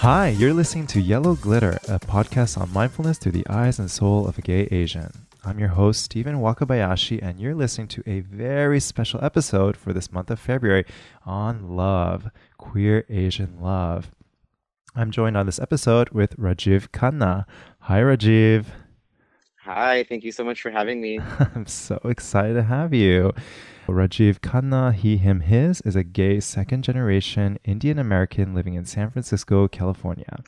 Hi, you're listening to Yellow Glitter, a podcast on mindfulness through the eyes and soul of a gay Asian. I'm your host, Stephen Wakabayashi, and you're listening to a very special episode for this month of February on love, queer Asian love. I'm joined on this episode with Rajiv Khanna. Hi, Rajiv. Hi, thank you so much for having me. I'm so excited to have you. Rajiv Khanna, he, him, his, is a gay second generation Indian American living in San Francisco, California.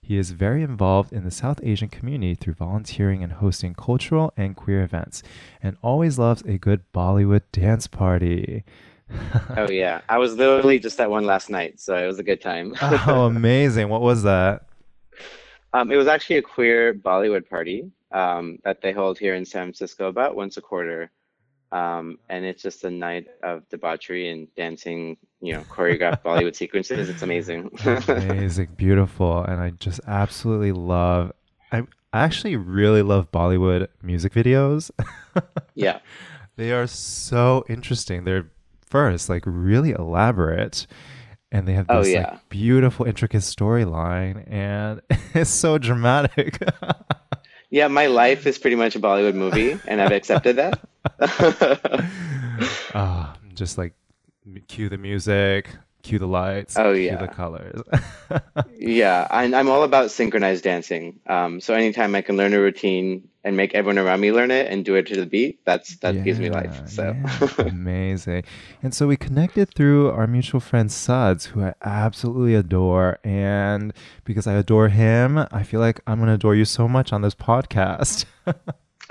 He is very involved in the South Asian community through volunteering and hosting cultural and queer events, and always loves a good Bollywood dance party. oh, yeah. I was literally just at one last night, so it was a good time. oh, amazing. What was that? Um, it was actually a queer Bollywood party um, that they hold here in San Francisco about once a quarter. Um, and it's just a night of debauchery and dancing, you know, choreographed Bollywood sequences. It's amazing. amazing, beautiful, and I just absolutely love. I I actually really love Bollywood music videos. yeah, they are so interesting. They're first like really elaborate, and they have oh, this oh, yeah. like beautiful, intricate storyline, and it's so dramatic. yeah, my life is pretty much a Bollywood movie, and I've accepted that. Uh, just like cue the music, cue the lights, oh yeah, cue the colors. yeah, I'm I'm all about synchronized dancing. Um, so anytime I can learn a routine and make everyone around me learn it and do it to the beat, that's that yeah, gives me life. So yeah, amazing. And so we connected through our mutual friend Suds, who I absolutely adore, and because I adore him, I feel like I'm gonna adore you so much on this podcast.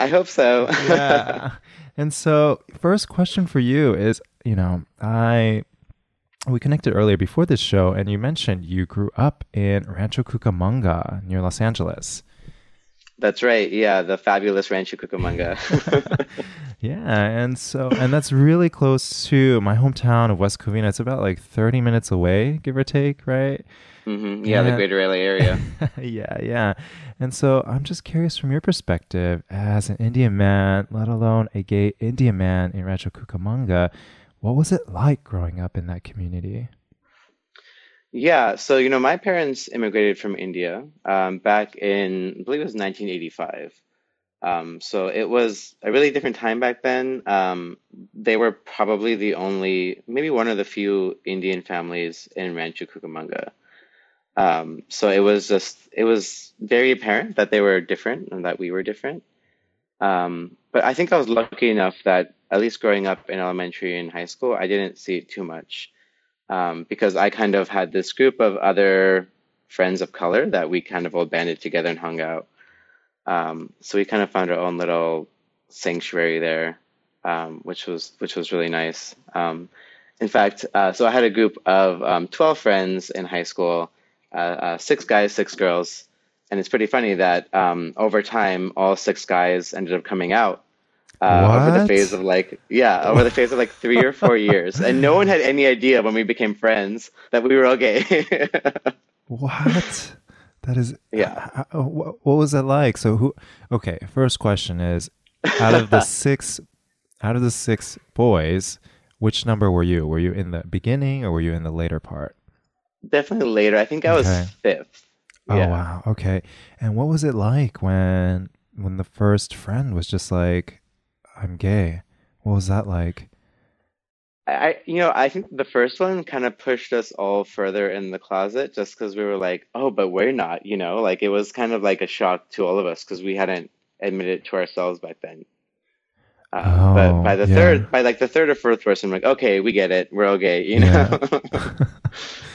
I hope so. yeah. And so, first question for you is, you know, I we connected earlier before this show, and you mentioned you grew up in Rancho Cucamonga near Los Angeles. That's right. Yeah, the fabulous Rancho Cucamonga. yeah, and so and that's really close to my hometown of West Covina. It's about like 30 minutes away, give or take, right? Mm-hmm. Yeah, and, the Greater LA area. yeah, yeah. And so I'm just curious from your perspective as an Indian man, let alone a gay Indian man in Rancho Cucamonga, what was it like growing up in that community? Yeah, so you know, my parents immigrated from India um, back in, I believe it was 1985. Um, so it was a really different time back then. Um, they were probably the only, maybe one of the few Indian families in Rancho Cucamonga. Um, so it was just it was very apparent that they were different and that we were different. Um, but I think I was lucky enough that at least growing up in elementary and high school, I didn't see it too much um, because I kind of had this group of other friends of color that we kind of all banded together and hung out. Um, so we kind of found our own little sanctuary there, um, which was which was really nice. Um, in fact, uh, so I had a group of twelve friends in high school uh, uh, six guys, six girls, and it's pretty funny that um, over time, all six guys ended up coming out. Uh, over the phase of like yeah over the phase of like three or four years. And no one had any idea when we became friends that we were all gay. What? That is yeah. uh, uh what was that like? So who okay first question is out of the six out of the six boys which number were you? Were you in the beginning or were you in the later part Definitely later. I think I was okay. fifth. Oh yeah. wow. Okay. And what was it like when when the first friend was just like, "I'm gay"? What was that like? I, you know, I think the first one kind of pushed us all further in the closet just because we were like, oh, but we're not, you know, like it was kind of like a shock to all of us because we hadn't admitted to ourselves back then. Uh, oh, but by the yeah. third, by like the third or fourth person, like, okay, we get it, we're okay, you know. Yeah.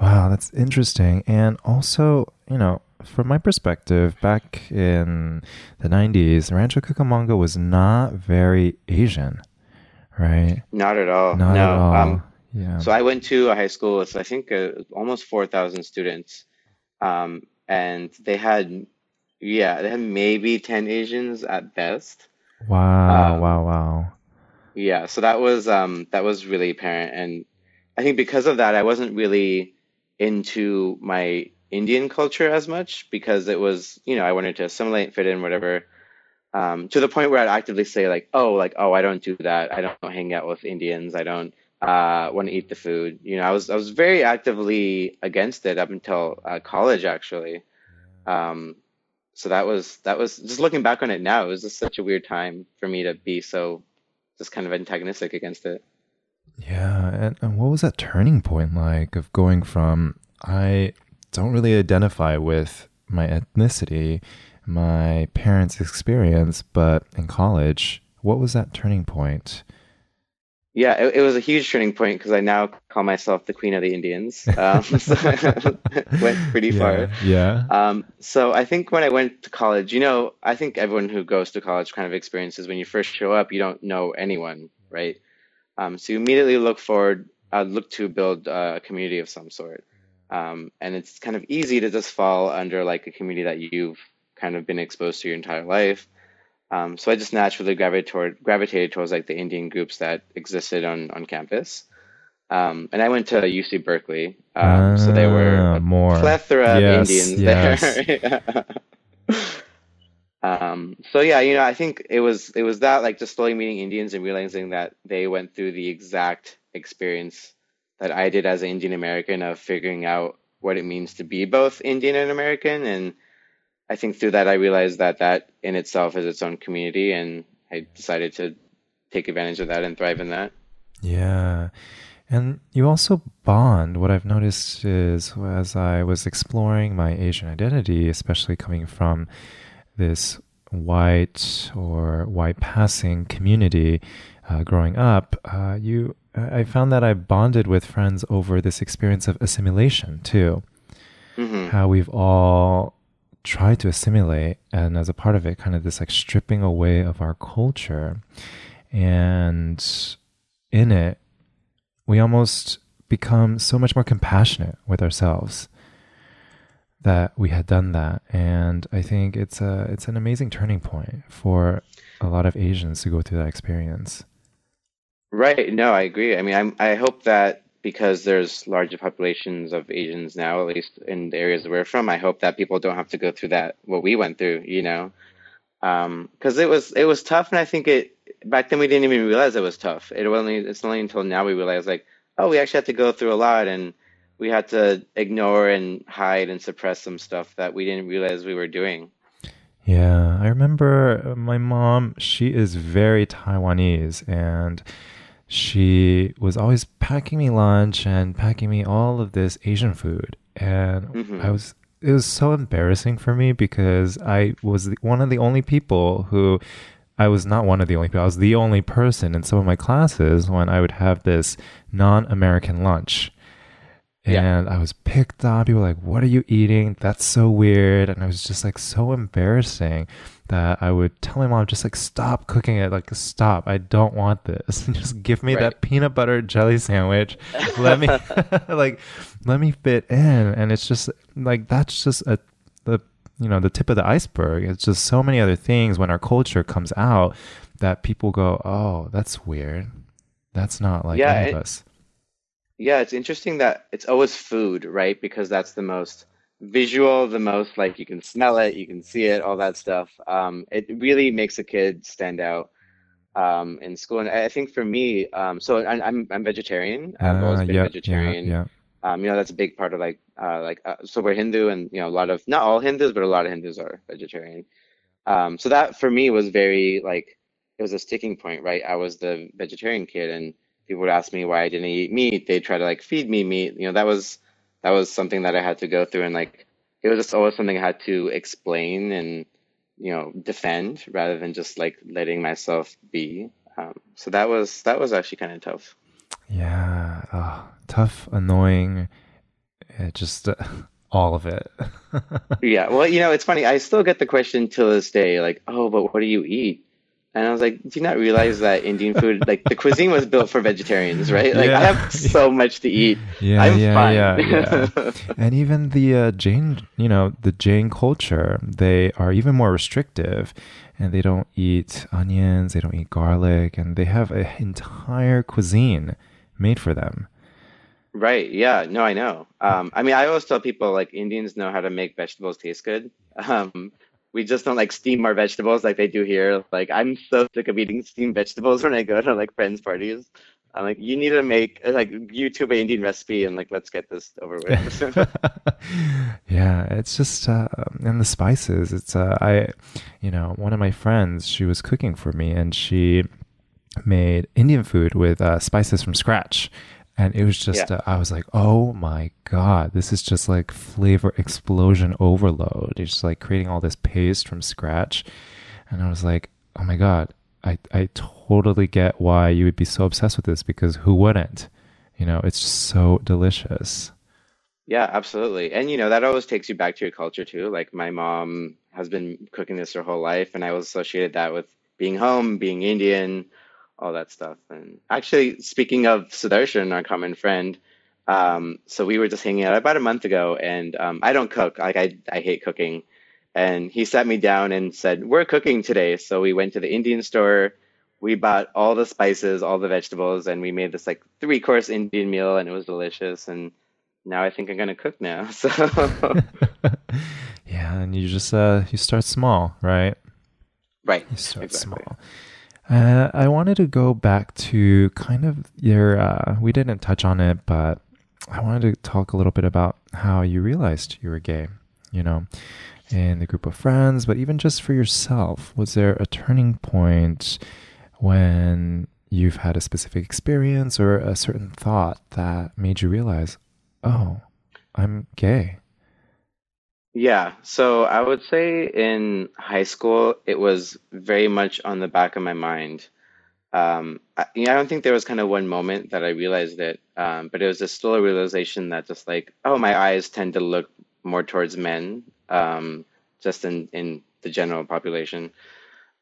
Wow, that's interesting. And also, you know, from my perspective, back in the 90s, Rancho Cucamonga was not very Asian, right? Not at all. Not no. at all. Um, yeah. So I went to a high school with, I think, uh, almost 4,000 students. Um, and they had, yeah, they had maybe 10 Asians at best. Wow, um, wow, wow. Yeah, so that was um that was really apparent and I think because of that I wasn't really into my Indian culture as much because it was, you know, I wanted to assimilate, fit in, whatever. Um, to the point where I'd actively say like, oh, like, oh, I don't do that. I don't hang out with Indians. I don't uh, want to eat the food. You know, I was I was very actively against it up until uh, college, actually. Um, so that was that was just looking back on it now. It was just such a weird time for me to be so just kind of antagonistic against it. Yeah, and, and what was that turning point like of going from I don't really identify with my ethnicity, my parents' experience, but in college, what was that turning point? Yeah, it, it was a huge turning point because I now call myself the Queen of the Indians. Um, so went pretty Yeah, far. yeah. Um, so I think when I went to college, you know, I think everyone who goes to college kind of experiences when you first show up, you don't know anyone, right? Um, so you immediately look forward, uh, look to build uh, a community of some sort. Um, and it's kind of easy to just fall under like a community that you've kind of been exposed to your entire life. Um, so I just naturally gravitated toward, gravitated towards like the Indian groups that existed on on campus. Um, and I went to UC Berkeley, um, so there were Ah, a more. plethora of Indians yes. there. Um, so yeah, you know, I think it was it was that like just slowly meeting Indians and realizing that they went through the exact experience that I did as an Indian American of figuring out what it means to be both Indian and American. And I think through that, I realized that that in itself is its own community, and I decided to take advantage of that and thrive in that. Yeah. And you also bond. What I've noticed is as I was exploring my Asian identity, especially coming from this white or white passing community uh, growing up, uh, you I found that I bonded with friends over this experience of assimilation too. hmm How we've all tried to assimilate, and as a part of it, kind of this like stripping away of our culture. And in it, we almost become so much more compassionate with ourselves that we had done that and i think it's a it's an amazing turning point for a lot of asians to go through that experience Right. No, I agree. I mean, I'm, I hope that because there's larger populations of Asians now, at least in the areas we're from, I hope that people don't have to go through that, what we went through, you know? Um, because it was it was tough, and I think it back then we didn't even realize it was tough. It only it's only until now we realize like, oh, we actually had to go through a lot, and we had to ignore and hide and suppress some stuff that we didn't realize we were doing. yeah i remember uh, my mom she is very taiwanese and she was always packing me lunch and packing me all of this asian food and hmm i was it was so embarrassing for me because i was the, one of the only people who I was not one of the only people. I was the only person in some of my classes when I would have this non-American lunch. Yeah. And I was picked on. People were like, "What are you eating? That's so weird." And I was just like so embarrassing that I would tell my mom, "Just like stop cooking it. Like stop. I don't want this. just give me Right. that peanut butter jelly sandwich. Let me like let me fit in." And it's just like that's just a the you know the tip of the iceberg. It's just so many other things when our culture comes out that people go, "Oh, that's weird. That's not like Yeah, any of us." Yeah, it's interesting that it's always food, right? Because that's the most visual, the most like you can smell it, you can see it, all that stuff. Um, it really makes a kid stand out um, in school. And I think for me, um, so I, I'm I'm vegetarian. I've Ah, always been yep, yeah, vegetarian. yeah. Um, you know, that's a big part of like uh, like uh, so we're Hindu, and you know, a lot of not all Hindus, but a lot of Hindus are vegetarian. Um, so that for me was very like it was a sticking point, right? I was the vegetarian kid, and people would ask me why I didn't eat meat. They'd try to like feed me meat. You know, that was that was something that I had to go through, and like it was just always something I had to explain and you know defend rather than just like letting myself be. Um, so that was that was actually kind of tough. Yeah, oh, tough, annoying, it just uh, all of it. Yeah, well, you know, it's funny. I still get the question till this day, like, "Oh, but what do you eat?" And I was like, "Do you not realize that Indian food, like the cuisine was built for vegetarians, right? Like, I have so much to eat. yeah, I'm yeah, yeah, yeah. fine." And even the uh, Jain, you know, the Jain culture, they are even more restrictive, and they don't eat onions, they don't eat garlic, and they have an entire cuisine made for them. Right. Yeah. No, I know. Um, I mean, I always tell people like Indians know how to make vegetables taste good. Um, we just don't like steam our vegetables like they do here. Like, I'm so sick of eating steamed vegetables when I go to like friends' parties. I'm like, you need to make like YouTube an Indian recipe and like let's get this over with. yeah, it's just uh, and the spices. It's uh, I, you know, one of my friends, she was cooking for me and she made Indian food with uh, spices from scratch. And it was just, Yeah. uh, I was like, oh my God, this is just like flavor explosion overload. It's just like creating all this paste from scratch. And I was like, oh my God, I, I totally get why you would be so obsessed with this because who wouldn't? You know, it's just so delicious. Yeah, absolutely. And you know, that always takes you back to your culture too. Like my mom has been cooking this her whole life, and I always associated that with being home, being Indian, all that stuff. And actually, speaking of Sudarshan, our common friend, um, so we were just hanging out about a month ago, and um, I don't cook. Like I, I hate cooking. And he sat me down and said, "We're cooking today." So we went to the Indian store. We bought all the spices, all the vegetables, and we made this like three course Indian meal, and it was delicious. And now I think I'm gonna cook now. So yeah, and you just uh you start small, right? right, You start exactly. small. Uh, I wanted to go back to kind of your. Uh, we didn't touch on it, but I wanted to talk a little bit about how you realized you were gay. You know, in the group of friends, but even just for yourself. Was there a turning point when you've had a specific experience or a certain thought that made you realize, oh, I'm gay? Yeah, so I would say in high school it was very much on the back of my mind. Um, I, I don't think there was kind of one moment that I realized it, um, but it was just still a realization that just like, oh, my eyes tend to look more towards men, um, just in in the general population.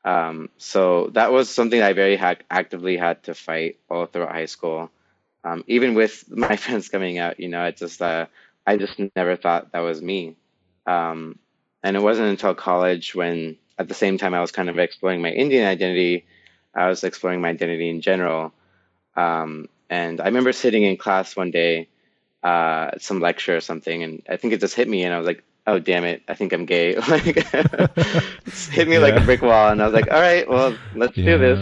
Um, so that was something I very ha actively had to fight all throughout high school. Um, even with my friends coming out, you know, it just uh, I just never thought that was me. Um, and it wasn't until college when, at the same time, I was kind of exploring my Indian identity, I was exploring my identity in general. Um, and I remember sitting in class one day, uh, at some lecture or something, and I think it just hit me, and I was like, "Oh, damn it! I think I'm gay." Like, hit me like a brick wall, and I was like, "All right, well, let's do this."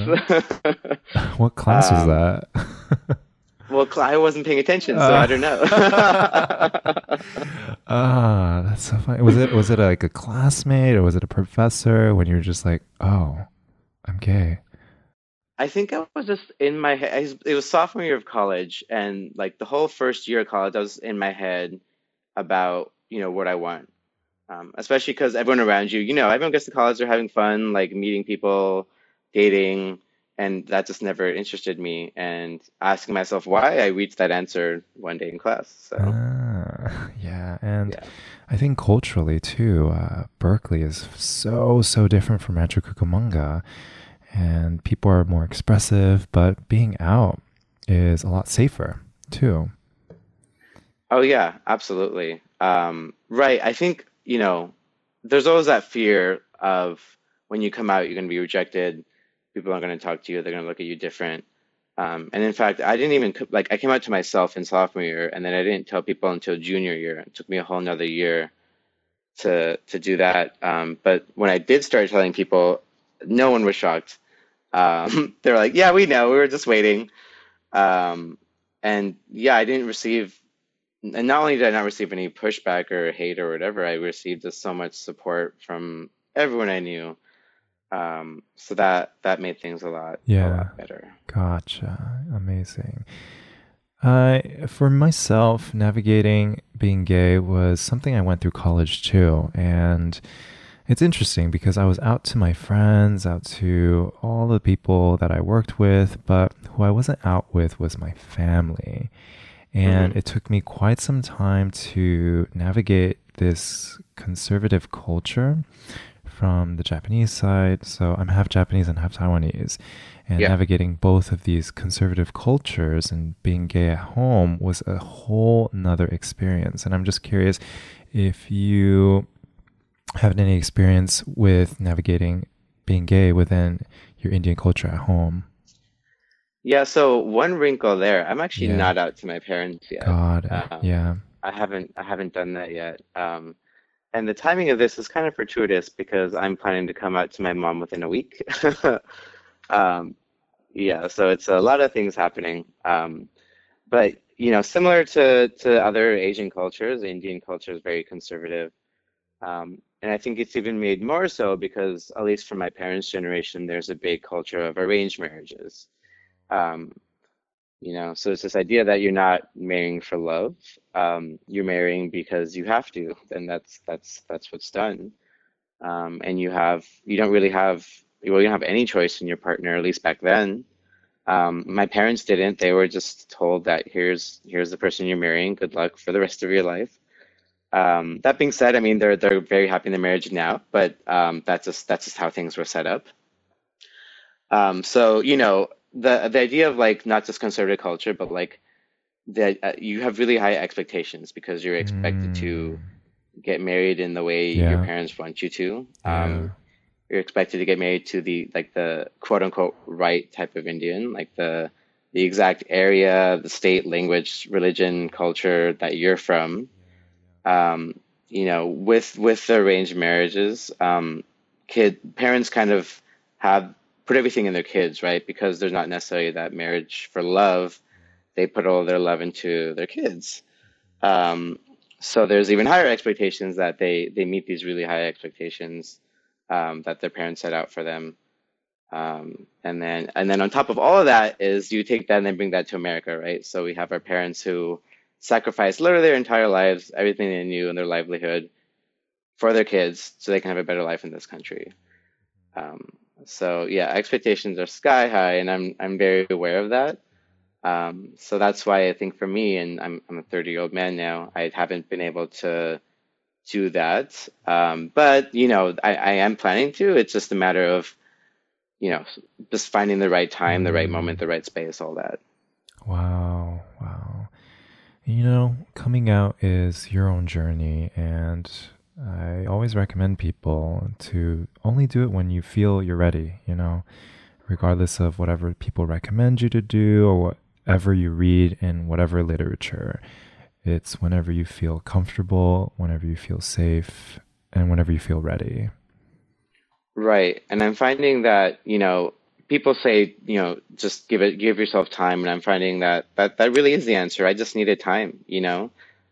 What class was Um, that? well, I wasn't paying attention, so I don't know. Ah, that's so funny. Was it was it like a classmate or was it a professor when you were just like, oh, I'm gay? I think I was just in my head. It was sophomore year of college, and like the whole first year of college, I was in my head about you know what I want. Um, especially because everyone around you, you know, everyone gets to college, they're having fun, like meeting people, dating, and that just never interested me. And asking myself why, I reached that answer one day in class. So Ah, yeah, and yeah, I think culturally too, uh, Berkeley is so so different from Rancho Cucamonga, and people are more expressive, but being out is a lot safer too. oh yeah, absolutely. Um, right. I think you know, there's always that fear of when you come out, you're going to be rejected. People aren't going to talk to you. They're going to look at you different. Um, and in fact, I didn't even like I came out to myself in sophomore year, and then I didn't tell people until junior year. It took me a whole nother year to to do that. Um, but when I did start telling people, no one was shocked. Um, they were like, "Yeah, we know. We were just waiting." Um, and yeah, I didn't receive, and not only did I not receive any pushback or hate or whatever, I received just so much support from everyone I knew. Um, so that that made things a lot a Yeah. lot better. Gotcha. Amazing. Uh, for myself, navigating being gay was something I went through college too. And it's interesting because I was out to my friends, out to all the people that I worked with, but who I wasn't out with was my family. And hmm it took me quite some time to navigate this conservative culture from the Japanese side. So I'm half Japanese and half Taiwanese. And Yeah. navigating both of these conservative cultures and being gay at home was a whole nother experience. And I'm just curious if you have any experience with navigating being gay within your Indian culture at home. Yeah. So one wrinkle there. I'm actually Yeah. not out to my parents yet. God, Um, yeah. I haven't I haven't done that yet. Um, and the timing of this is kind of fortuitous because I'm planning to come out to my mom within a week. Um, Yeah, so it's a lot of things happening. Um, but you know, similar to to other Asian cultures, Indian culture is very conservative. Um, and I think it's even made more so because, at least for my parents' generation, there's a big culture of arranged marriages. Um, you know, so it's this idea that you're not marrying for love. Um, you're marrying because you have to, and that's that's that's what's done. Um, and you have you don't really have well, you don't have any choice in your partner, at least back then. Um, my parents didn't. They were just told that here's here's the person you're marrying. Good luck for the rest of your life. Um, that being said, I mean they're they're very happy in their marriage now, but um, that's just that's just how things were set up. Um, so you know the the idea of like not just conservative culture, but like that uh, you have really high expectations because you're expected to Mm, get married in the way your parents want you to. yeah. Um, you're expected to get married to the like the quote unquote right type of Indian, like the the exact area, the state, language, religion, culture that you're from. Um, you know, with with the arranged marriages, um, kid parents kind of have put everything in their kids, right? Because there's not necessarily that marriage for love. They put all their love into their kids. Um, so there's even higher expectations that they they meet these really high expectations um, that their parents set out for them. Um, and then and then on top of all of that is you take that and then bring that to America, right? So we have our parents who sacrifice literally their entire lives, everything they knew and their livelihood for their kids so they can have a better life in this country. Um, so yeah, expectations are sky high, and I'm I'm very aware of that. Um, so that's why I think for me, and I'm I'm a 30 year old man now, I haven't been able to do that. Um, but you know, I, I am planning to. It's just a matter of you know just finding the right time, the right moment, the right space, all that. wow, wow. You know, coming out is your own journey, and I always recommend people to only do it when you feel you're ready, you know, regardless of whatever people recommend you to do or whatever you read in whatever literature. It's whenever you feel comfortable, whenever you feel safe, and whenever you feel ready. Right. And I'm finding that, you know, people say, you know, just give it, give yourself time. And I'm finding that that, that really is the answer. I just needed time, you know,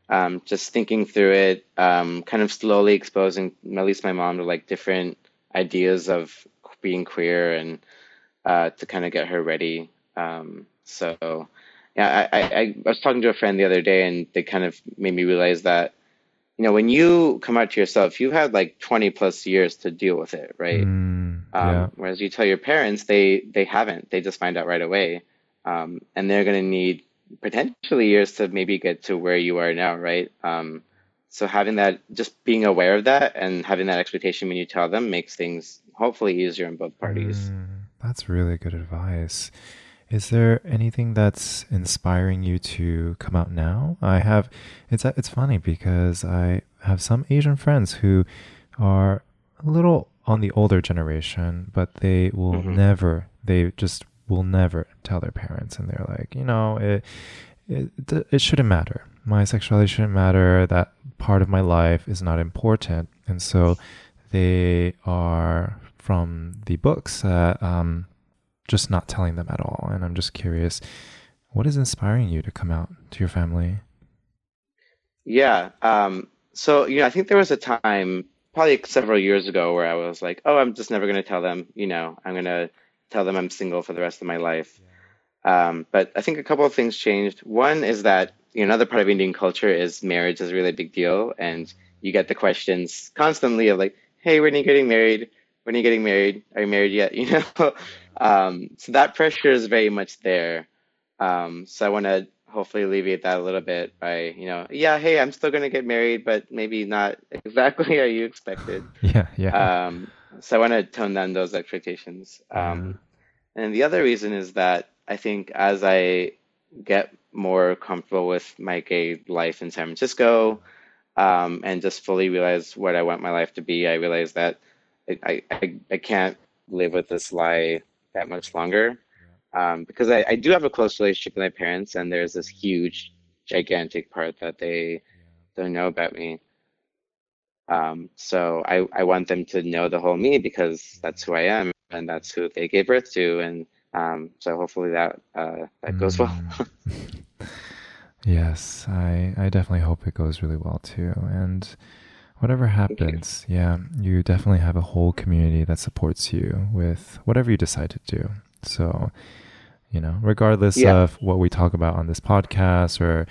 um, just thinking through it, um, kind of slowly exposing at least my mom to like different ideas of being queer and uh, to kind of get her ready. Um, so, yeah, I, I, I was talking to a friend the other day and they kind of made me realize that you know, when you come out to yourself, you had like 20 plus years to deal with it, right? Mm, yeah. Um, whereas you tell your parents, they they haven't. They just find out right away. Um, and they're going to need potentially years to maybe get to where you are now, right? Um, so having that, just being aware of that and having that expectation when you tell them makes things hopefully easier on both parties. Mm, that's really good advice. Is there anything that's inspiring you to come out now? I have it's it's funny because I have some Asian friends who are a little on the older generation, but they will hmm never they just will never tell their parents and they're like, you know, it it, it shouldn't matter. My sexuality shouldn't matter. That part of my life is not important. And so they are from the books, uh, um, just not telling them at all. And I'm just curious, what is inspiring you to come out to your family? Yeah. Um, so, you know, I think there was a time, probably several years ago, where I was like, oh, I'm just never going to tell them, you know, I'm going to tell them I'm single for the rest of my life. Um, but I think a couple of things changed. One is that, you know, another part of Indian culture is marriage is a really big deal. And you get the questions constantly of like, hey, when are you getting married? When are you getting married? Are you married yet? You know? Um, so that pressure is very much there. Um, so I want to hopefully alleviate that a little bit by, you know, yeah, hey, I'm still going to get married, but maybe not exactly how you expected. Yeah, yeah, Um, so I want to tone down those expectations. yeah. Um, and the other reason is that I think as I get more comfortable with my gay life in San Francisco, um, and just fully realize what I want my life to be, I realize that I, I, I I can't live with this lie that much longer. Um, because I, I do have a close relationship with my parents, and there's this huge, gigantic part that they don't know about me. Um, so I, I want them to know the whole me because that's who I am and that's who they gave birth to. And Um, so hopefully that uh, that goes well. Mm. Yes, I I definitely hope it goes really well too. And whatever Thank you. happens, yeah, you definitely have a whole community that supports you with whatever you decide to do. So, you know, regardless Yeah, of what we talk about on this podcast or,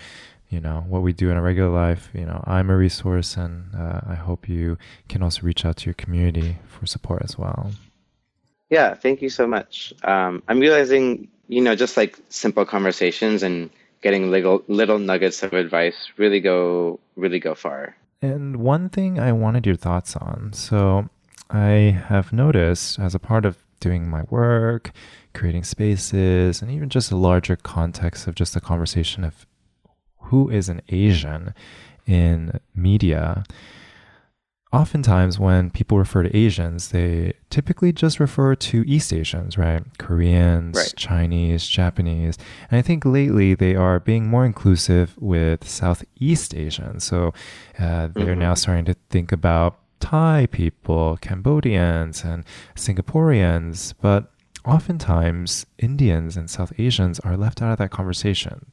you know, what we do in our regular life, you know, I'm a resource and uh, I hope you can also reach out to your community for support as well. yeah. Thank you so much. Um, I'm realizing, you know, just like simple conversations and getting little little nuggets of advice really go really go far. And one thing I wanted your thoughts on. So, I have noticed as a part of doing my work, creating spaces, and even just a larger context of just a conversation of who is an Asian in media, oftentimes when people refer to Asians, they typically just refer to East Asians, right? Koreans, Right. Chinese, Japanese. And I think lately they are being more inclusive with Southeast Asians. So uh, they're hmm now starting to think about Thai people, Cambodians, and Singaporeans. But oftentimes Indians and South Asians are left out of that conversation.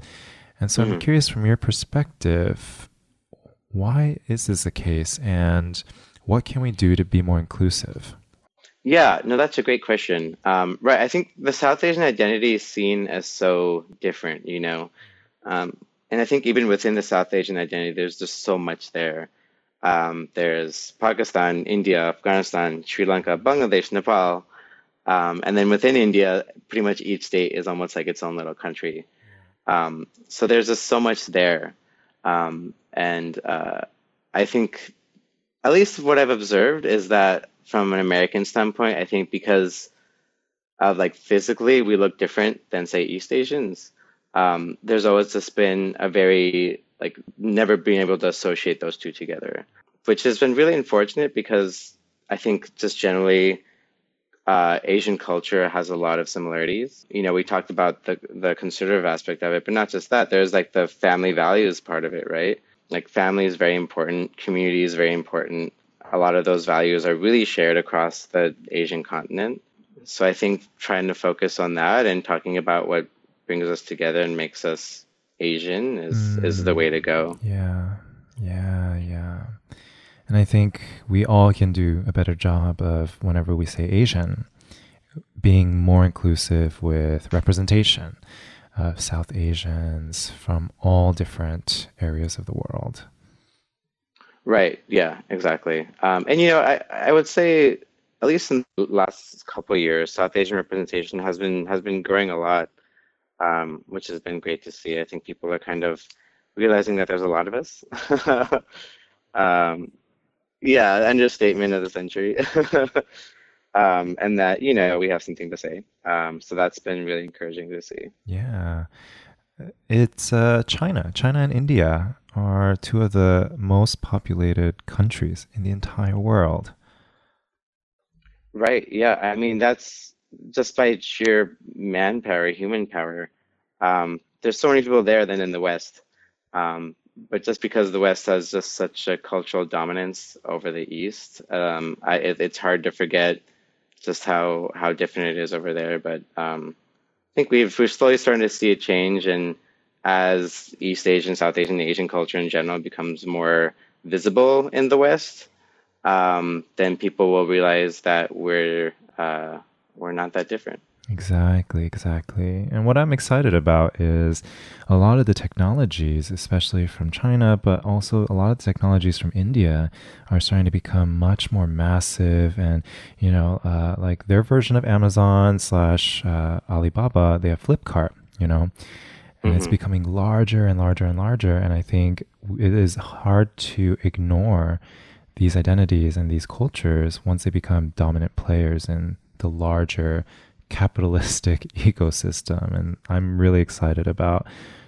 And so I'm hmm curious from your perspective, why is this the case and what can we do to be more inclusive? Yeah, no, that's a great question. Um, right, I think the South Asian identity is seen as so different, you know. Um, and I think even within the South Asian identity, there's just so much there. Um, there's Pakistan, India, Afghanistan, Sri Lanka, Bangladesh, Nepal. Um, and then within India, pretty much each state is almost like its own little country. Um, so there's just so much there. Um, and uh, I think, at least what I've observed, is that from an American standpoint, I think because of like physically we look different than say East Asians. Um, there's always just been a very like never being able to associate those two together, which has been really unfortunate because I think just generally uh, Asian culture has a lot of similarities. You know, we talked about the the conservative aspect of it, but not just that. There's like the family values part of it, right? Like family is very important, community is very important. A lot of those values are really shared across the Asian continent. So I think trying to focus on that and talking about what brings us together and makes us Asian is is the Mm, way to go. yeah, yeah, yeah. And I think we all can do a better job of whenever we say Asian, being more inclusive with representation of South Asians from all different areas of the world. Right. Yeah, exactly. Um, and you know, I I would say at least in the last couple years, South Asian representation has been has been growing a lot, um, which has been great to see. I think people are kind of realizing that there's a lot of us. Um, yeah, understatement of the century. Um, and that, you know, we have something to say. Um, so that's been really encouraging to see. Yeah. It's uh, China. China and India are two of the most populated countries in the entire world. Right. Yeah. I mean, that's just by sheer manpower, human power. Um, there's so many people there than in the West. Um, but just because the West has just such a cultural dominance over the East, um, I, it, it's hard to forget just how how different it is over there. But um, I think we've we're slowly starting to see a change, and as East Asian, South Asian, Asian culture in general becomes more visible in the West, um, then people will realize that we're uh, we're not that different. Exactly, exactly. And what I'm excited about is a lot of the technologies, especially from China, but also a lot of the technologies from India, are starting to become much more massive. And, you know, uh, like their version of Amazon slash uh, Alibaba, they have Flipkart, you know, and it's hmm becoming larger and larger and larger. And I think it is hard to ignore these identities and these cultures once they become dominant players in the larger capitalistic ecosystem. And I'm really excited about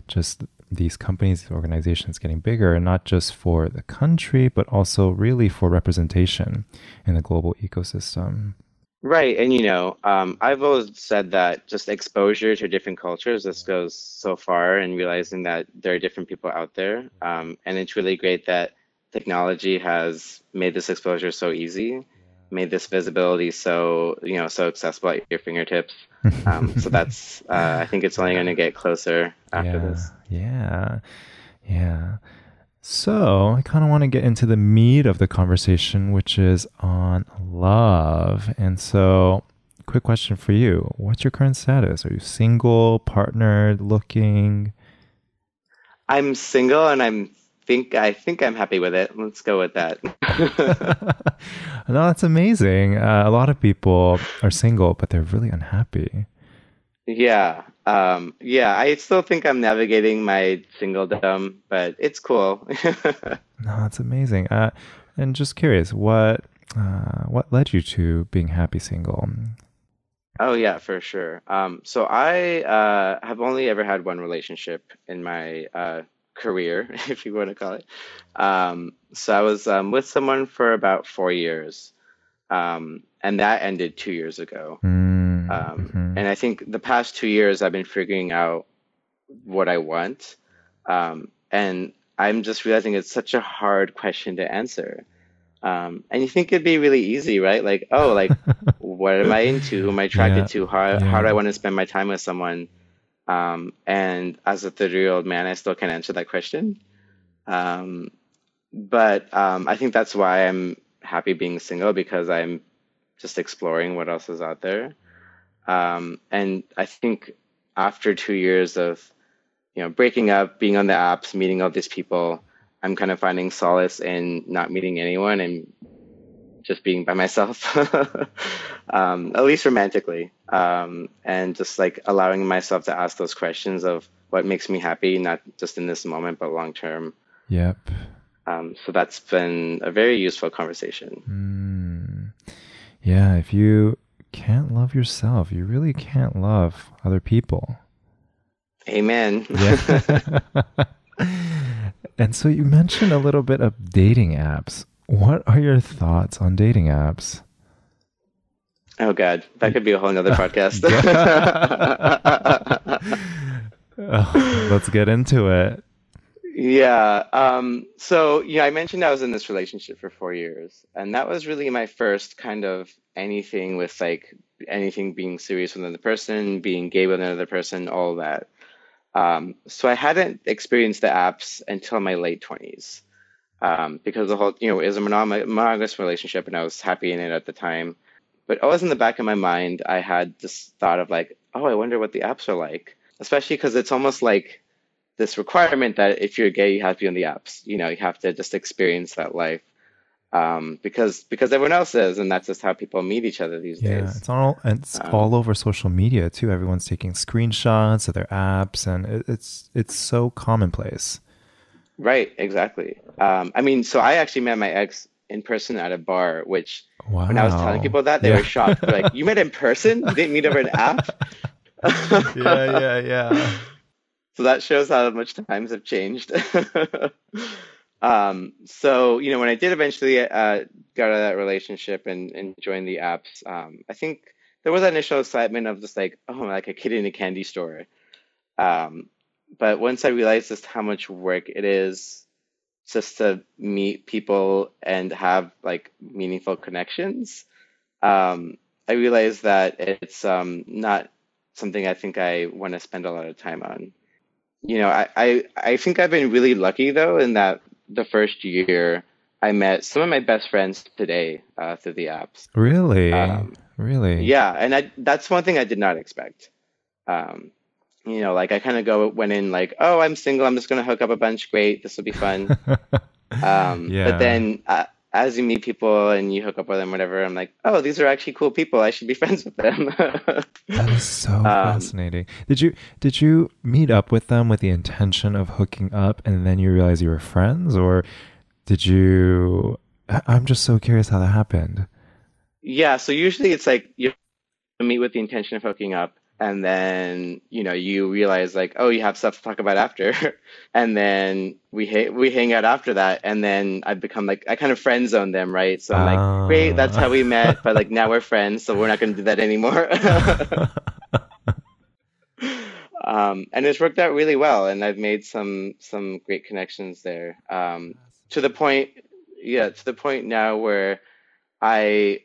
just these companies, these organizations getting bigger, and not just for the country, but also really for representation in the global ecosystem. Right, and you know, um, I've always said that just exposure to different cultures just goes so far, and realizing that there are different people out there, um, and it's really great that technology has made this exposure so easy. Made this visibility so you know so accessible at your fingertips. Um, so that's uh, I think it's only going to get closer after yeah, this. Yeah, yeah. So I kind of want to get into the meat of the conversation, which is on love. And so, quick question for you: What's your current status? Are you single, partnered, looking? I'm single, and I'm think I think I'm happy with it. Let's go with that. no, that's amazing. Uh, a lot of people are single, but they're really unhappy. Yeah, um, yeah. I still think I'm navigating my singledom, but it's cool. no, that's amazing. Uh, and just curious, what uh, what led you to being happy single? Oh yeah, for sure. Um, so I uh, have only ever had one relationship in my uh, career, if you want to call it. Um, so I was um, with someone for about four years, um, and that ended two years ago. Mm, Um, mhm. and I think the past two years I've been figuring out what I want, um, and I'm just realizing it's such a hard question to answer. Um, and you think it'd be really easy, right? Like, oh, like what am I into? Who am I attracted Yeah, to? How how do. I want to spend my time with someone? Um, and as a 30 year old man, I still can't answer that question. Um, but um, I think that's why I'm happy being single because I'm just exploring what else is out there. Um, and I think after two years of you know breaking up, being on the apps, meeting all these people, I'm kind of finding solace in not meeting anyone and just being by myself, um, at least romantically, um, and just like allowing myself to ask those questions of what makes me happy, not just in this moment, but long term. Yep. Um, so that's been a very useful conversation. Mm. Yeah, if you can't love yourself, you really can't love other people. Amen. Yeah. and so you mentioned a little bit of dating apps. What are your thoughts on dating apps? oh God, that could be a whole nother podcast. Oh, let's get into it. Yeah. Um, so, yeah, I mentioned I was in this relationship for four years, and that was really my first kind of anything with like anything being serious with another person, being gay with another person, all that. Um, so I hadn't experienced the apps until my late 20s um, because the whole, you know, it was a monog- monogamous relationship and I was happy in it at the time. But always in the back of my mind, I had this thought of like, oh, I wonder what the apps are like, especially because it's almost like this requirement that if you're gay, you have to be on the apps. You know, you have to just experience that life um, because because everyone else is, and that's just how people meet each other these Yeah, days. it's all it's Um, all over social media too. Everyone's taking screenshots of their apps, and it, it's it's so commonplace. Right, exactly. Um, I mean, so I actually met my ex in person at a bar, which Wow. when I was telling people that, they Yeah. were shocked. They're like, "You met in person? You didn't meet over an app?" yeah, yeah, yeah. So that shows how much times have changed. um, so, you know, when I did eventually uh, got out of that relationship and, and joined the apps, um, I think there was that initial excitement of just like, oh, like a kid in a candy store. Um, but once I realized just how much work it is just to meet people and have like meaningful connections, um, I realized that it's um, not something I think I want to spend a lot of time on you know, I, I, I think I've been really lucky though in that the first year I met some of my best friends today uh, through the apps. Really, Um, really. Yeah, and I, that's one thing I did not expect. Um, you know, like I kind of go went in like, oh, I'm single. I'm just gonna hook up a bunch. Great, this will be fun. Um, Yeah. But then uh, as you meet people and you hook up with them, whatever, I'm like, oh, these are actually cool people. I should be friends with them. That is so Um, fascinating. Did you did you meet up with them with the intention of hooking up, and then you realize you were friends, or did you? I'm just so curious how that happened. Yeah, so usually it's like you meet with the intention of hooking up, and then you know you realize like, oh, you have stuff to talk about after, and then we ha- we hang out after that, and then I become like I kind of friend zone them, right? So I'm like, great, that's how we met, but like now we're friends, so we're not going to do that anymore. um, and it's worked out really well, and I've made some some great connections there. Um, to the point, yeah, to the point now where I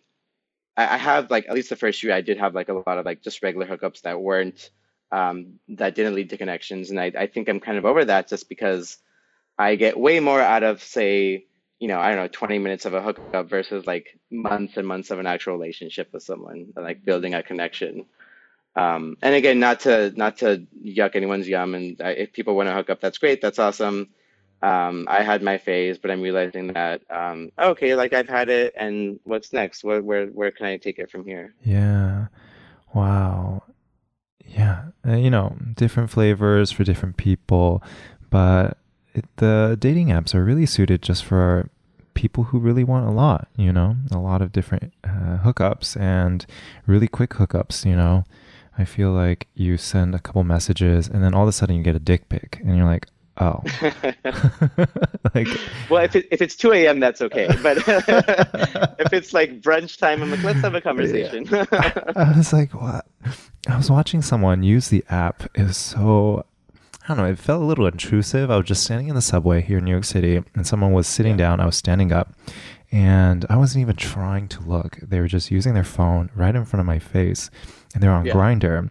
I, I have like at least the first year I did have like a lot of like just regular hookups that weren't um, that didn't lead to connections, and I I think I'm kind of over that just because I get way more out of say you know I don't know 20 minutes of a hookup versus like months and months of an actual relationship with someone like building a connection. Um, and again, not to not to yuck anyone's yum, and uh, if people want to hook up, that's great, that's awesome. Um, I had my phase, but I'm realizing that um, okay, like I've had it, and what's next? Where where where can I take it from here? Yeah. Wow. Yeah. Uh, you know, different flavors for different people, but it, the dating apps are really suited just for people who really want a lot, you know, a lot of different uh, hookups and really quick hookups, you know. I feel like you send a couple messages and then all of a sudden you get a dick pic and you're like, oh. like, well, if, it, if it's 2 a.m., that's okay. But if it's like brunch time, I'm like, let's have a conversation. I, I was like, what? I was watching someone use the app. It was so I don't know, it felt a little intrusive. I was just standing in the subway here in New York City and someone was sitting yeah. down. I was standing up and I wasn't even trying to look. They were just using their phone right in front of my face and they're on yeah. Grindr,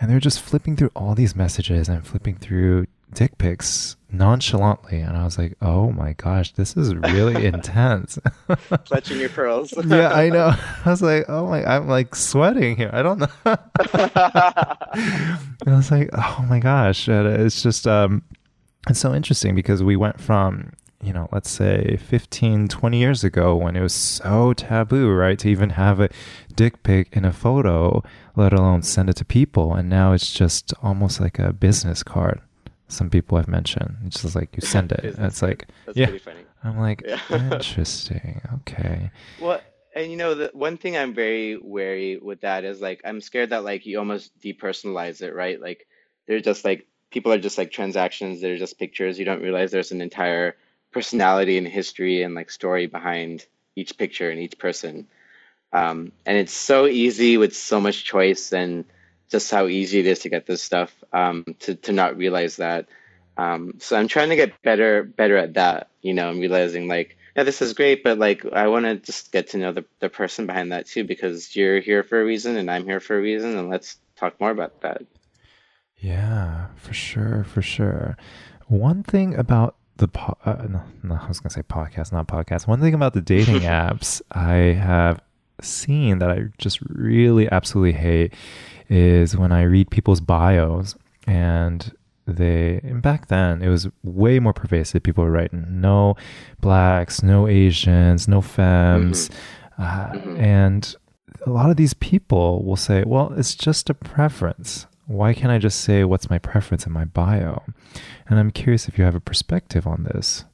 and they're just flipping through all these messages and flipping through dick pics nonchalantly and i was like oh my gosh this is really intense. Clutching your pearls. Yeah i know. I was like oh my i'm like sweating here. I don't know. I was like oh my gosh. It's just um it's so interesting because we went from you know, let's say 15, 20 years ago when it was so taboo, right, to even have a dick pic in a photo, let alone send it to people. And now it's just almost like a business card. Some people I've mentioned. It's just like you send it. it's like, That's yeah. I'm like, yeah. interesting. Okay. Well, and you know, the one thing I'm very wary with that is like, I'm scared that like you almost depersonalize it, right? Like, they're just like, people are just like transactions, they're just pictures. You don't realize there's an entire personality and history and like story behind each picture and each person. Um, and it's so easy with so much choice and just how easy it is to get this stuff um, to to not realize that. Um, so I'm trying to get better better at that. You know, I'm realizing like yeah, this is great, but like I want to just get to know the the person behind that too because you're here for a reason and I'm here for a reason, and let's talk more about that. Yeah, for sure, for sure. One thing about the po- uh, no, no, I was gonna say podcast, not podcast. One thing about the dating apps I have seen that I just really absolutely hate is when I read people's bios and they back then it was way more pervasive. People were writing no blacks, no Asians, no femmes, mm-hmm. Uh, mm-hmm. and a lot of these people will say, "Well, it's just a preference." why can't I just say what's my preference in my bio? And I'm curious if you have a perspective on this.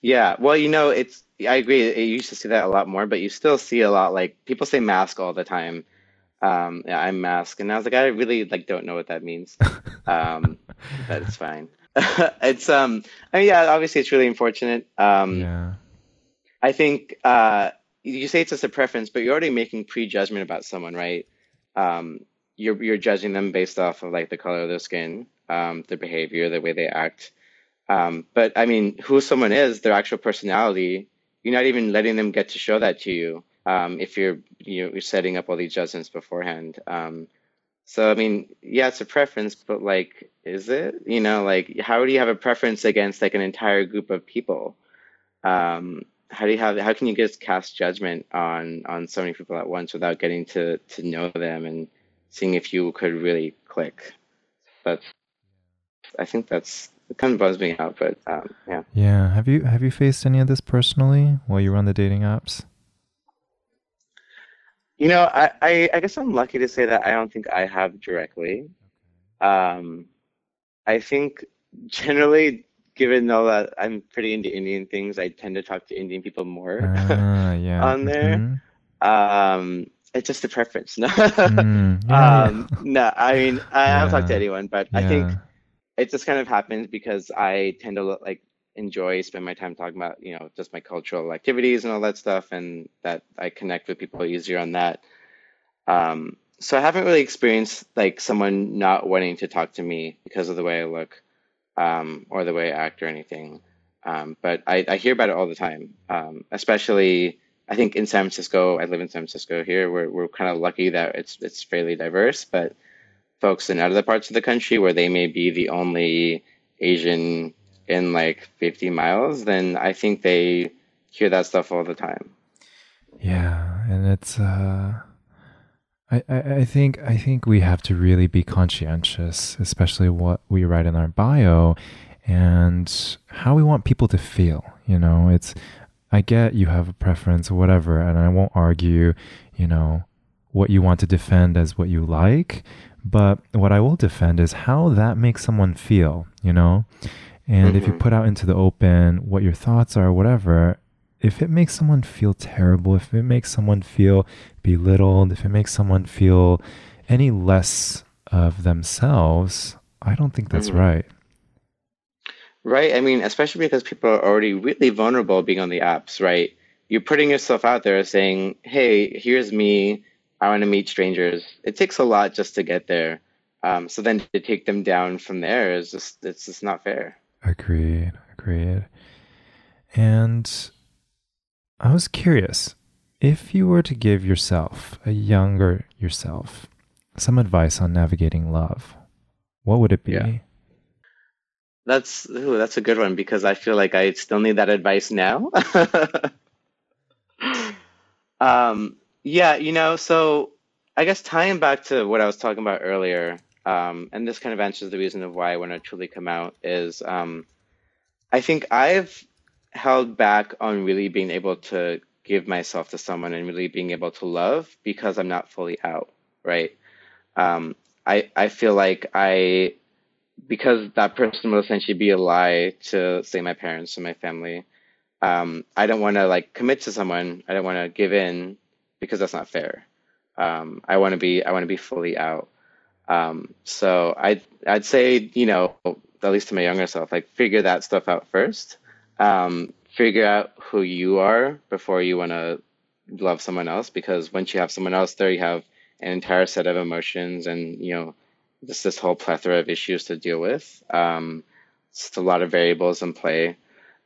Yeah, well, you know, it's I agree. You used to see that a lot more, but you still see a lot like people say masc all the time. Um, yeah, I'm masc, and I was like, I really like don't know what that means. Um, but it's fine. it's um, I mean, yeah, obviously it's really unfortunate. Um, yeah. I think uh, you say it's just a preference, but you're already making prejudgment about someone, right? Um, you're you're judging them based off of like the color of their skin, um, their behavior, the way they act. Um, but I mean, who someone is, their actual personality, you're not even letting them get to show that to you um, if you're you're setting up all these judgments beforehand. Um, so I mean, yeah, it's a preference, but like, is it? You know, like, how do you have a preference against like an entire group of people? Um, how do you have? How can you just cast judgment on on so many people at once without getting to to know them and seeing if you could really click. But I think that's it kind of bums me out, but um, yeah. Yeah. Have you have you faced any of this personally while you were on the dating apps? You know, I, I, I guess I'm lucky to say that I don't think I have directly. Um, I think generally, given though that I'm pretty into Indian things, I tend to talk to Indian people more uh, yeah. on there. Mm-hmm. Um, it's just a preference. No, mm, yeah, um, no. I mean, I yeah. haven't talked to anyone, but I think it just kind of happens because I tend to look like enjoy spend my time talking about you know just my cultural activities and all that stuff, and that I connect with people easier on that. Um, so I haven't really experienced like someone not wanting to talk to me because of the way I look um, or the way I act or anything. Um, but I, I hear about it all the time, um, especially I think in San Francisco, I live in San Francisco here. We're we're kind of lucky that it's it's fairly diverse, but folks in other parts of the country where they may be the only Asian in like 50 miles, then I think they hear that stuff all the time. Yeah, and it's uh I, I, I think I think we have to really be conscientious, especially what we write in our bio and how we want people to feel. You know, it's I get you have a preference or whatever, and I won't argue, you know, what you want to defend as what you like. But what I will defend is how that makes someone feel, you know? And mm-hmm. if you mm-hmm. put out into the open what your thoughts are, whatever, if it makes someone feel terrible, if it makes someone feel belittled, if it makes someone feel any less of themselves, I don't think that's mm-hmm. right. Right. I mean, especially because people are already really vulnerable being on the apps, right? You're putting yourself out there saying, hey, here's me. I want to meet strangers. It takes a lot just to get there. Um, so then to take them down from there is just, it's just not fair. Agreed. Agreed. And I was curious if you were to give yourself, a younger yourself, some advice on navigating love, what would it be? Yeah. That's ooh, that's a good one because I feel like I still need that advice now. um, yeah, you know, so I guess tying back to what I was talking about earlier, um, and this kind of answers the reason of why I want to truly come out is um, I think I've held back on really being able to give myself to someone and really being able to love because I'm not fully out, right? Um, I I feel like I because that person will essentially be a lie to say my parents and my family. Um, I don't want to like commit to someone. I don't want to give in because that's not fair. Um, I want to be I want to be fully out. Um, so I'd I'd say you know at least to my younger self like figure that stuff out first. Um, figure out who you are before you want to love someone else because once you have someone else there you have an entire set of emotions and you know just this whole plethora of issues to deal with. Um, it's a lot of variables in play.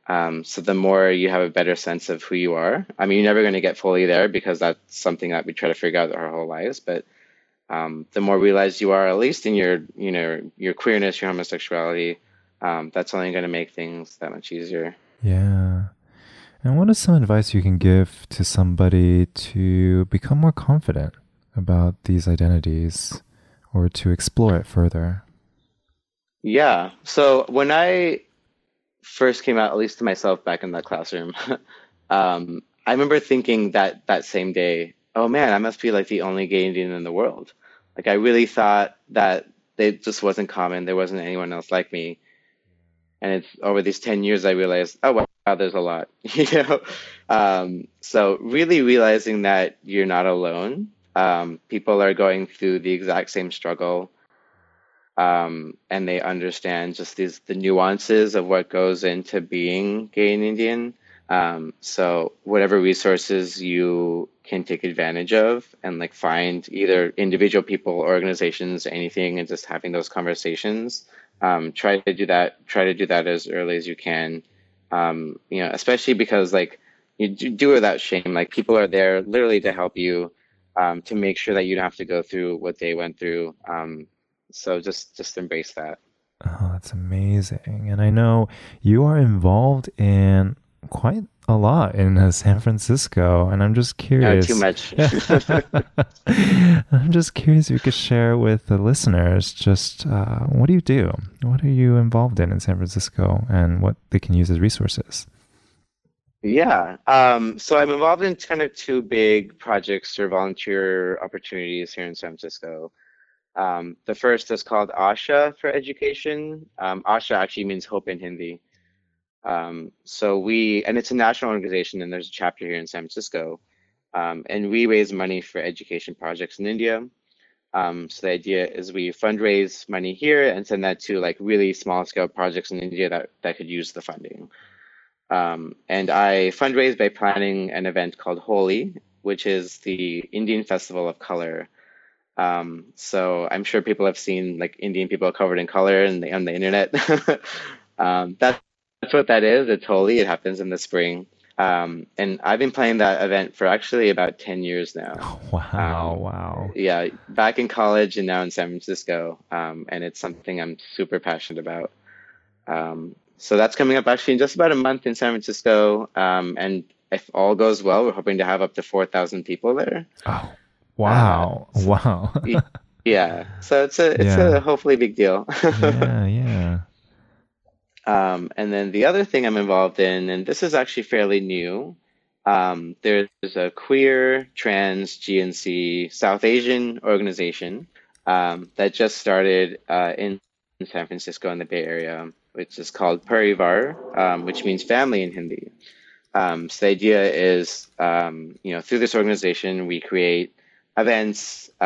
Um, so the more you have a better sense of who you are, I mean, you're never going to get fully there because that's something that we try to figure out our whole lives. But um, the more realized you are, at least in your, you know, your queerness, your homosexuality, um, that's only going to make things that much easier. Yeah. And what is some advice you can give to somebody to become more confident about these identities? or to explore it further? Yeah. So when I first came out, at least to myself back in the classroom, um, I remember thinking that that same day, oh man, I must be like the only gay Indian in the world. Like I really thought that it just wasn't common. There wasn't anyone else like me. And it's over these 10 years, I realized, oh, wow, there's a lot, you know? Um, so really realizing that you're not alone um, people are going through the exact same struggle um, and they understand just these the nuances of what goes into being gay and Indian. Um, so whatever resources you can take advantage of and like find either individual people, organizations, anything, and just having those conversations. Um, try to do that. Try to do that as early as you can. Um, you know, especially because like you do it without shame. Like people are there literally to help you um, to make sure that you don't have to go through what they went through. Um, so just just embrace that. Oh, that's amazing. And I know you are involved in quite a lot in uh, San Francisco, and I'm just curious. too much. I'm just curious if you could share with the listeners just uh, what do you do? What are you involved in in San Francisco, and what they can use as resources? Yeah. Um, so I'm involved in kind of two big projects or volunteer opportunities here in San Francisco. Um, the first is called Asha for Education. Um, Asha actually means hope in Hindi. Um, so we, and it's a national organization, and there's a chapter here in San Francisco. Um, and we raise money for education projects in India. Um, so the idea is we fundraise money here and send that to like really small scale projects in India that, that could use the funding. Um, and I fundraise by planning an event called Holi, which is the Indian Festival of Color. Um, so I'm sure people have seen like Indian people covered in color the, on the internet. um, that's, that's what that is. It's Holi. It happens in the spring. Um, and I've been playing that event for actually about 10 years now. Wow, Um, wow. yeah, back in college and now in San Francisco. Um, and it's something I'm super passionate about. Um, so that's coming up actually in just about a month in San Francisco. Um, and if all goes well, we're hoping to have up to 4,000 people there. Oh, Uh, wow, wow. yeah, so it's a it's Yeah. a hopefully big deal. yeah, yeah. Um, and then the other thing I'm involved in, and this is actually fairly new, um, there's a queer, trans, GNC South Asian organization um, that just started uh, in, San Francisco in the Bay Area, which is called Parivar, um, which means family in Hindi. Um, so the idea is, um, you know, through this organization, we create events, uh,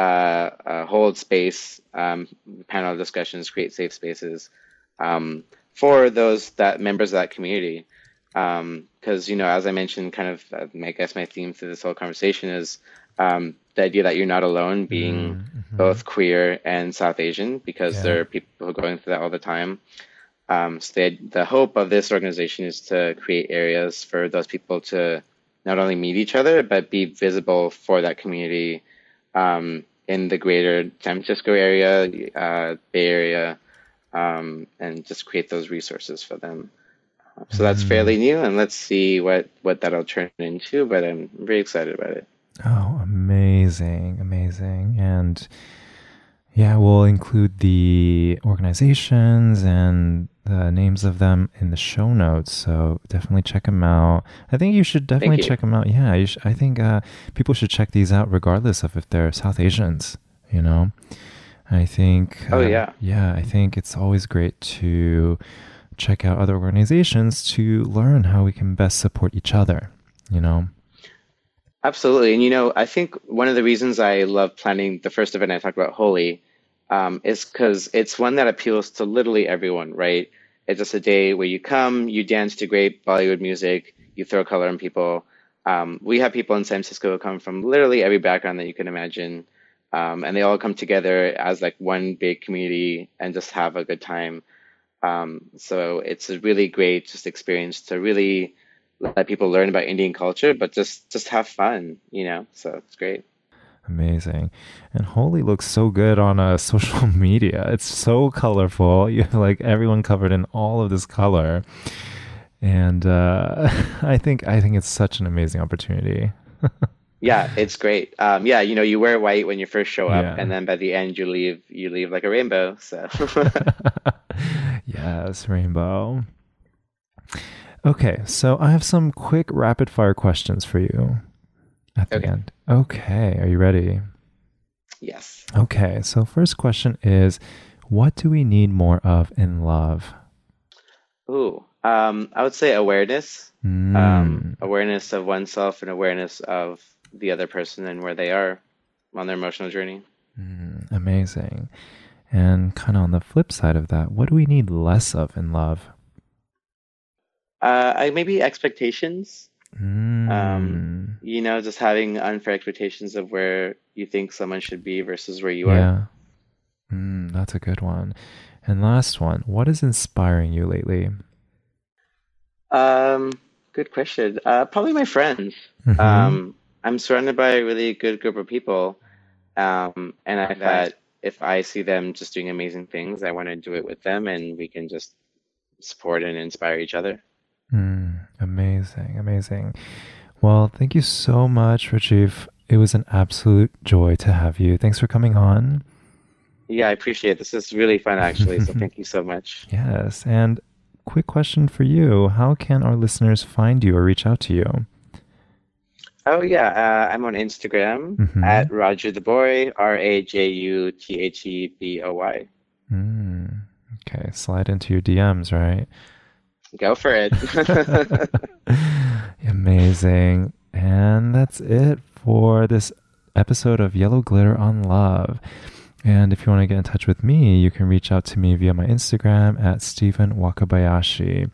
uh, hold space, panel discussions, create safe spaces um, for those that members of that community. Because you know, as I mentioned, kind of, uh, I guess my theme through this whole conversation is um, the idea that you're not alone, being Mhm. both queer and South Asian, because Yeah. there are people who are going through that all the time. Um, so the, the hope of this organization is to create areas for those people to not only meet each other, but be visible for that community um, in the greater San Francisco area, uh, Bay Area, um, and just create those resources for them. Uh, So that's Mm. fairly new, and let's see what, what that'll turn into, but I'm very excited about it. Oh, amazing, amazing. And yeah, we'll include the organizations and the names of them in the show notes. So definitely check them out. I think you should definitely you. check them out. Yeah, you sh- I think uh, people should check these out regardless of if they're South Asians, you know? I think. Oh, uh, yeah. Yeah, I think it's always great to check out other organizations to learn how we can best support each other, you know? Absolutely. And you know, I think one of the reasons I love planning the first event I talked about, Holi, um, is because it's one that appeals to literally everyone, right? It's just a day where you come, you dance to great Bollywood music, you throw color on people. Um, we have people in San Francisco who come from literally every background that you can imagine. Um, and they all come together as like one big community and just have a good time. Um, so it's a really great just experience to really let people learn about Indian culture, but just just have fun, you know. So it's great. Amazing. And Holi looks so good on uh, social media. It's so colorful. You have like everyone covered in all of this color. And uh, I think I think it's such an amazing opportunity. Yeah, it's great. Um, yeah, you know, you wear white when you first show up, Yeah. and then by the end you leave you leave like a rainbow. So yes, rainbow. Okay, so I have some quick rapid fire questions for you at the Okay. end. Okay, are you ready? yes. Okay, so first question is what do we need more of in love? Ooh, um, I would say awareness, Mm, um, awareness of oneself and awareness of the other person and where they are on their emotional journey. mm, amazing. And kind of on the flip side of that, what do we need less of in love? Uh, I, maybe expectations. Mm, You know, just having unfair expectations of where you think someone should be versus where you are. yeah. Mm, that's a good one. And last one, what is inspiring you lately? Um, good question. Uh, probably my friends. Mhm. Um, I'm surrounded by a really good group of people, um, and I thought if I see them just doing amazing things, I want to do it with them, and we can just support and inspire each other. Mm, amazing, amazing. Well, thank you so much, Rajiv. It was an absolute joy to have you. Thanks for coming on. Yeah, I appreciate it. This is really fun, actually. So thank you so much. Yes. And quick question for you How can our listeners find you or reach out to you? Oh yeah, uh, I'm on Instagram Mhm. at Raju the Boy, R A J U T H E B O Y. Mm, okay. Slide into your DMs, right? Go for it. Amazing. And that's it for this episode of Yellow Glitter on Love. And if you want to get in touch with me, you can reach out to me via my Instagram at Stephen Wakabayashi.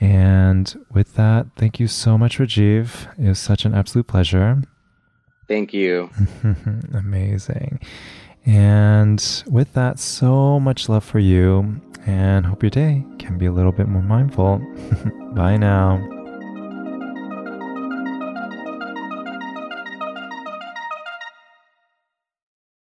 And with that, thank you so much, Rajiv. It was such an absolute pleasure. Thank you. Amazing. And with that, so much love for you and hope your day can be a little bit more mindful. Bye now.